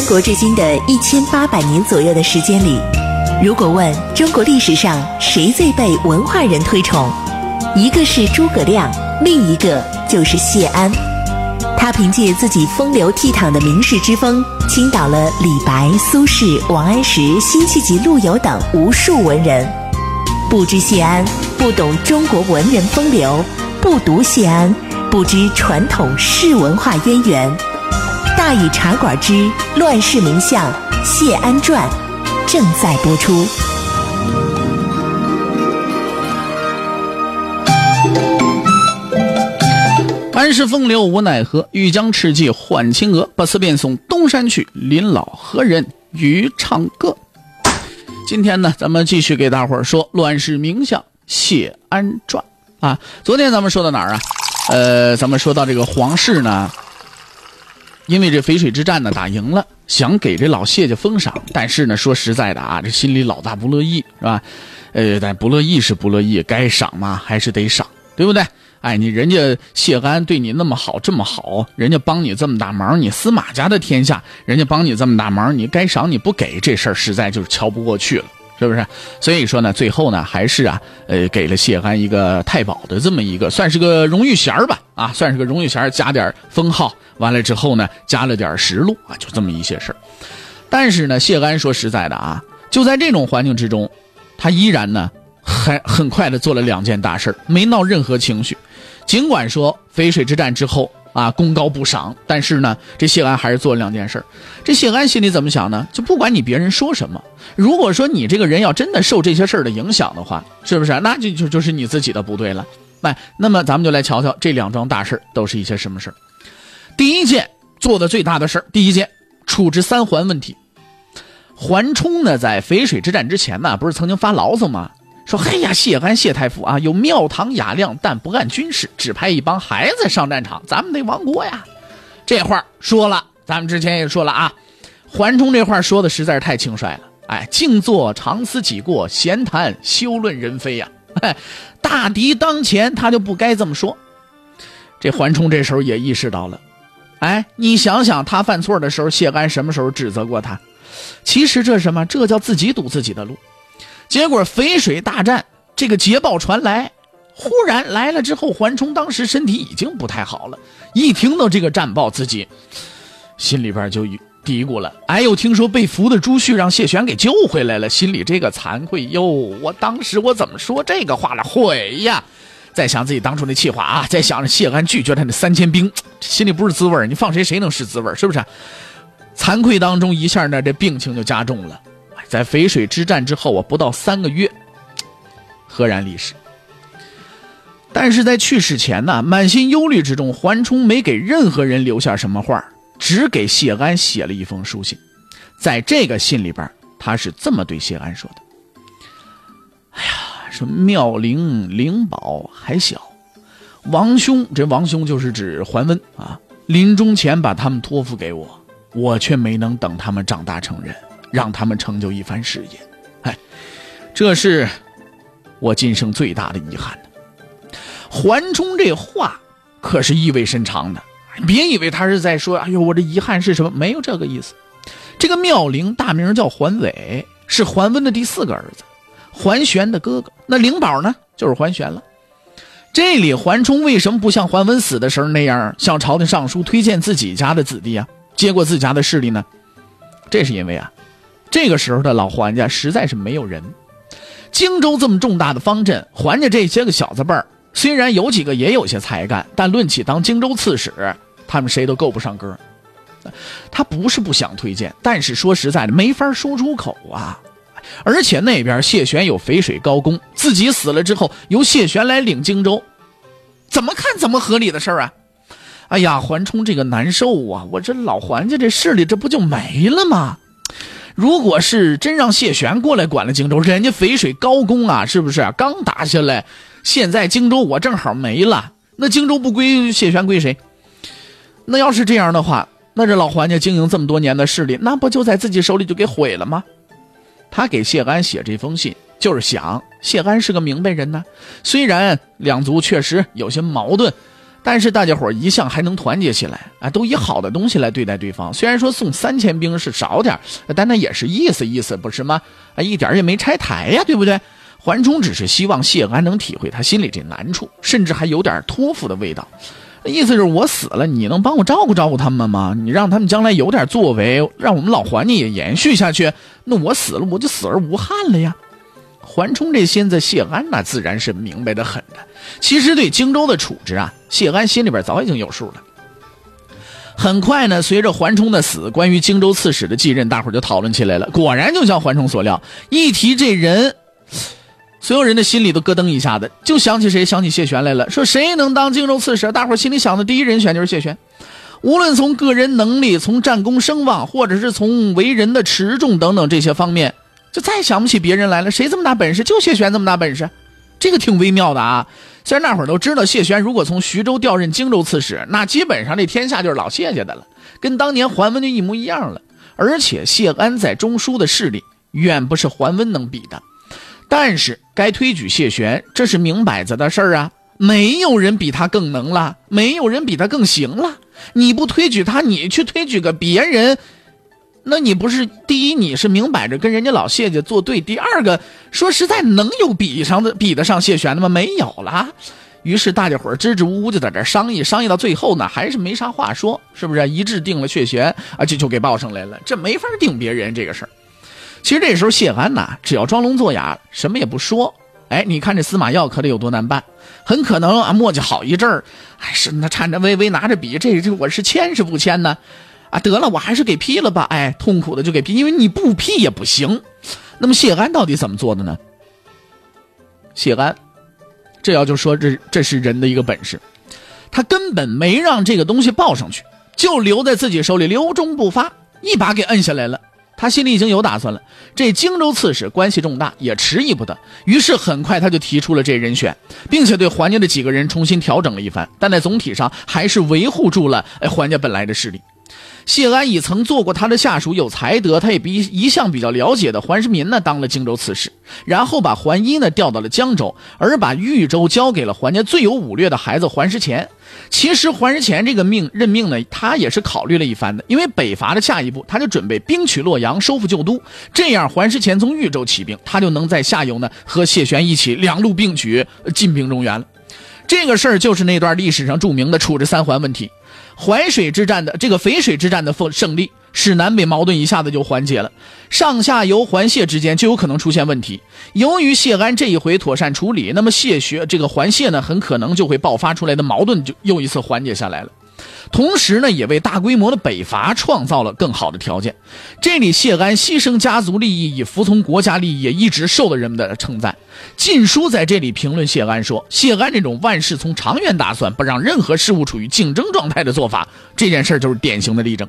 三国至今的一千八百年左右的时间里，如果问中国历史上谁最被文化人推崇，一个是诸葛亮，另一个就是谢安。他凭借自己风流倜傥的名士之风，倾倒了李白、苏轼、王安石、辛弃疾、陆游等无数文人。不知谢安，不懂中国文人风流；不读谢安，不知传统士文化渊源。大禹茶馆之乱世名相谢安传正在播出。安世风流无奈何，欲将赤骥换青鹅。不辞便送东山去，临老何人与唱歌？今天呢，咱们继续给大伙儿说乱世名相谢安传啊。昨天咱们说到哪儿啊？呃，咱们说到这个皇室呢，因为这淝水之战呢打赢了，想给这老谢家封赏，但是呢，说实在的啊，这心里老大不乐意，是吧？呃，但不乐意是不乐意，该赏嘛还是得赏，对不对？哎，你人家谢安对你那么好，这么好，人家帮你这么大忙，你司马家的天下，人家帮你这么大忙，你该赏你不给，这事儿实在就是瞧不过去了，是不是？所以说呢，最后呢，还是啊，呃，给了谢安一个太保的这么一个，算是个荣誉衔吧，啊，算是个荣誉衔加点封号，完了之后呢，加了点实录啊，就这么一些事儿。但是呢，谢安说实在的啊，就在这种环境之中，他依然呢，很很快的做了两件大事没闹任何情绪。尽管说淝水之战之后啊功高不赏，但是呢，这谢安还是做了两件事这谢安心里怎么想呢？就不管你别人说什么，如果说你这个人要真的受这些事儿的影响的话，是不是？那就就就是你自己的不对了。哎，那么咱们就来瞧瞧这两桩大事都是一些什么事第一件做的最大的事第一件处置三桓问题。桓冲呢，在淝水之战之前呢，不是曾经发牢骚吗？说：“嘿呀，谢安谢太傅啊，有庙堂雅量，但不干军事，只派一帮孩子上战场，咱们得亡国呀。”这话说了，咱们之前也说了啊。桓冲这话说的实在是太轻率了。哎，静坐常思己过，闲谈休论人非呀。哎，大敌当前，他就不该这么说。这桓冲这时候也意识到了。哎，你想想，他犯错的时候，谢安什么时候指责过他？其实这什么？这叫自己堵自己的路。结果淝水大战，这个捷报传来，忽然来了之后，桓冲当时身体已经不太好了。一听到这个战报，自己心里边就嘀咕了：“哎呦，听说被俘的朱旭让谢玄给救回来了，心里这个惭愧哟！我当时我怎么说这个话了？悔呀！再想自己当初那气话啊，再想着谢安拒绝他那三千兵，心里不是滋味你放谁谁能是滋味是不是？惭愧当中，一下呢，这病情就加重了。”在淝水之战之后啊，不到三个月，赫然离世。但是在去世前呢，满心忧虑之中，桓冲没给任何人留下什么话，只给谢安写了一封书信。在这个信里边，他是这么对谢安说的：“哎呀，说妙龄灵宝还小，王兄，这王兄就是指桓温啊，临终前把他们托付给我，我却没能等他们长大成人。”让他们成就一番事业，哎，这是我今生最大的遗憾呢。桓冲这话可是意味深长的，别以为他是在说：“哎呦，我这遗憾是什么？”没有这个意思。这个妙龄大名叫桓伟，是桓温的第四个儿子，桓玄的哥哥。那灵宝呢，就是桓玄了。这里桓冲为什么不像桓温死的时候那样向朝廷上书推荐自己家的子弟啊，接过自家的势力呢？这是因为啊。这个时候的老桓家实在是没有人。荆州这么重大的方阵，桓家这些个小子辈儿，虽然有几个也有些才干，但论起当荆州刺史，他们谁都够不上个他不是不想推荐，但是说实在的，没法说出口啊。而且那边谢玄有淝水高公，自己死了之后，由谢玄来领荆州，怎么看怎么合理的事儿啊！哎呀，桓冲这个难受啊！我这老桓家这势力，这不就没了吗？如果是真让谢玄过来管了荆州，人家淝水高公啊，是不是刚打下来？现在荆州我正好没了，那荆州不归谢玄归谁？那要是这样的话，那这老黄家经营这么多年的势力，那不就在自己手里就给毁了吗？他给谢安写这封信，就是想谢安是个明白人呢。虽然两族确实有些矛盾，但是大家伙一向还能团结起来啊，都以好的东西来对待对方。虽然说送三千兵是少点但那也是意思意思，不是吗？啊，一点也没拆台呀，对不对？桓冲只是希望谢安能体会他心里这难处，甚至还有点托付的味道。意思就是我死了，你能帮我照顾照顾他们吗？你让他们将来有点作为，让我们老桓家也延续下去。那我死了，我就死而无憾了呀。桓冲这心思，谢安那自然是明白的很的。其实对荆州的处置啊，谢安心里边早已经有数了。很快呢，随着桓冲的死，关于荆州刺史的继任，大伙就讨论起来了。果然就像桓冲所料，一提这人。所有人的心里都咯噔一下子，就想起谁？想起谢玄来了。说谁能当荆州刺史？大伙心里想的第一人选就是谢玄。无论从个人能力、从战功声望，或者是从为人的持重等等这些方面，就再想不起别人来了。谁这么大本事？就谢玄这么大本事。这个挺微妙的啊。虽然那会儿都知道谢玄如果从徐州调任荆州刺史，那基本上这天下就是老谢家的了，跟当年桓温就一模一样了。而且谢安在中书的势力远不是桓温能比的。但是该推举谢玄，这是明摆着的事儿啊！没有人比他更能了，没有人比他更行了。你不推举他，你去推举个别人，那你不是第一，你是明摆着跟人家老谢家作对；第二个，说实在，能有比上的比得上谢玄的吗？没有了。于是大家伙支支吾吾就在这商议，商议到最后呢，还是没啥话说，是不是？一致定了谢玄，啊，就就给报上来了。这没法定别人这个事儿。其实这时候谢安呐，只要装聋作哑，什么也不说。哎，你看这司马曜可得有多难办，很可能啊磨叽好一阵儿，还是那颤颤巍巍拿着笔，这这我是签是不签呢？啊，得了，我还是给批了吧。哎，痛苦的就给批，因为你不批也不行。那么谢安到底怎么做的呢？谢安，这要就说这这是人的一个本事，他根本没让这个东西报上去，就留在自己手里，留中不发，一把给摁下来了。他心里已经有打算了，这荆州刺史关系重大，也迟疑不得。于是很快他就提出了这人选，并且对桓家的几个人重新调整了一番，但在总体上还是维护住了哎桓家本来的势力。谢安以曾做过他的下属，有才德，他也比一向比较了解的桓世民呢当了荆州刺史，然后把桓伊呢调到了江州，而把豫州交给了桓家最有武略的孩子桓师虔。其实桓师虔这个命任命呢，他也是考虑了一番的，因为北伐的下一步，他就准备兵取洛阳，收复旧都。这样，桓师虔从豫州起兵，他就能在下游呢和谢玄一起两路并举，进兵中原了。这个事儿就是那段历史上著名的处置三环问题。淮水之战的这个淝水之战的胜胜利，使南北矛盾一下子就缓解了，上下游环谢之间就有可能出现问题。由于谢安这一回妥善处理，那么谢学这个环谢呢，很可能就会爆发出来的矛盾就又一次缓解下来了。同时呢，也为大规模的北伐创造了更好的条件。这里谢安牺牲家族利益以服从国家利益，也一直受到人们的称赞。《晋书》在这里评论谢安说：“谢安这种万事从长远打算，不让任何事物处于竞争状态的做法，这件事就是典型的例证。”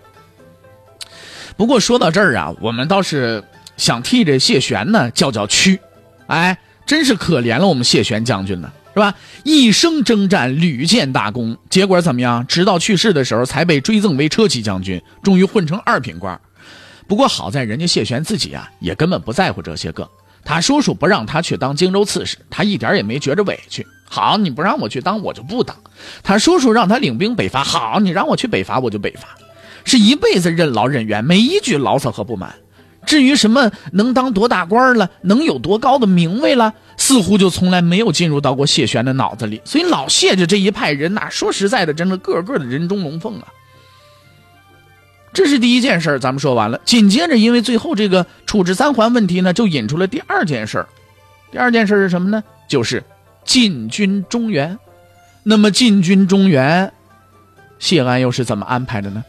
不过说到这儿啊，我们倒是想替这谢玄呢叫叫屈，哎，真是可怜了我们谢玄将军呢。是吧？一生征战，屡建大功，结果怎么样？直到去世的时候，才被追赠为车骑将军，终于混成二品官。不过好在人家谢玄自己啊，也根本不在乎这些个。他叔叔不让他去当荆州刺史，他一点也没觉着委屈。好，你不让我去当，我就不当。他叔叔让他领兵北伐，好，你让我去北伐，我就北伐。是一辈子任劳任怨，没一句牢骚和不满。至于什么能当多大官了，能有多高的名位了，似乎就从来没有进入到过谢玄的脑子里。所以老谢家这一派人呐，说实在的，真的个个的人中龙凤啊。这是第一件事咱们说完了。紧接着，因为最后这个处置三桓问题呢，就引出了第二件事第二件事是什么呢？就是进军中原。那么进军中原，谢安又是怎么安排的呢？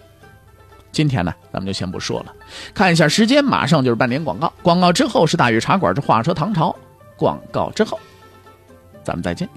今天呢，咱们就先不说了，看一下时间，马上就是半年广告。广告之后是大禹茶馆之话说唐朝。广告之后，咱们再见。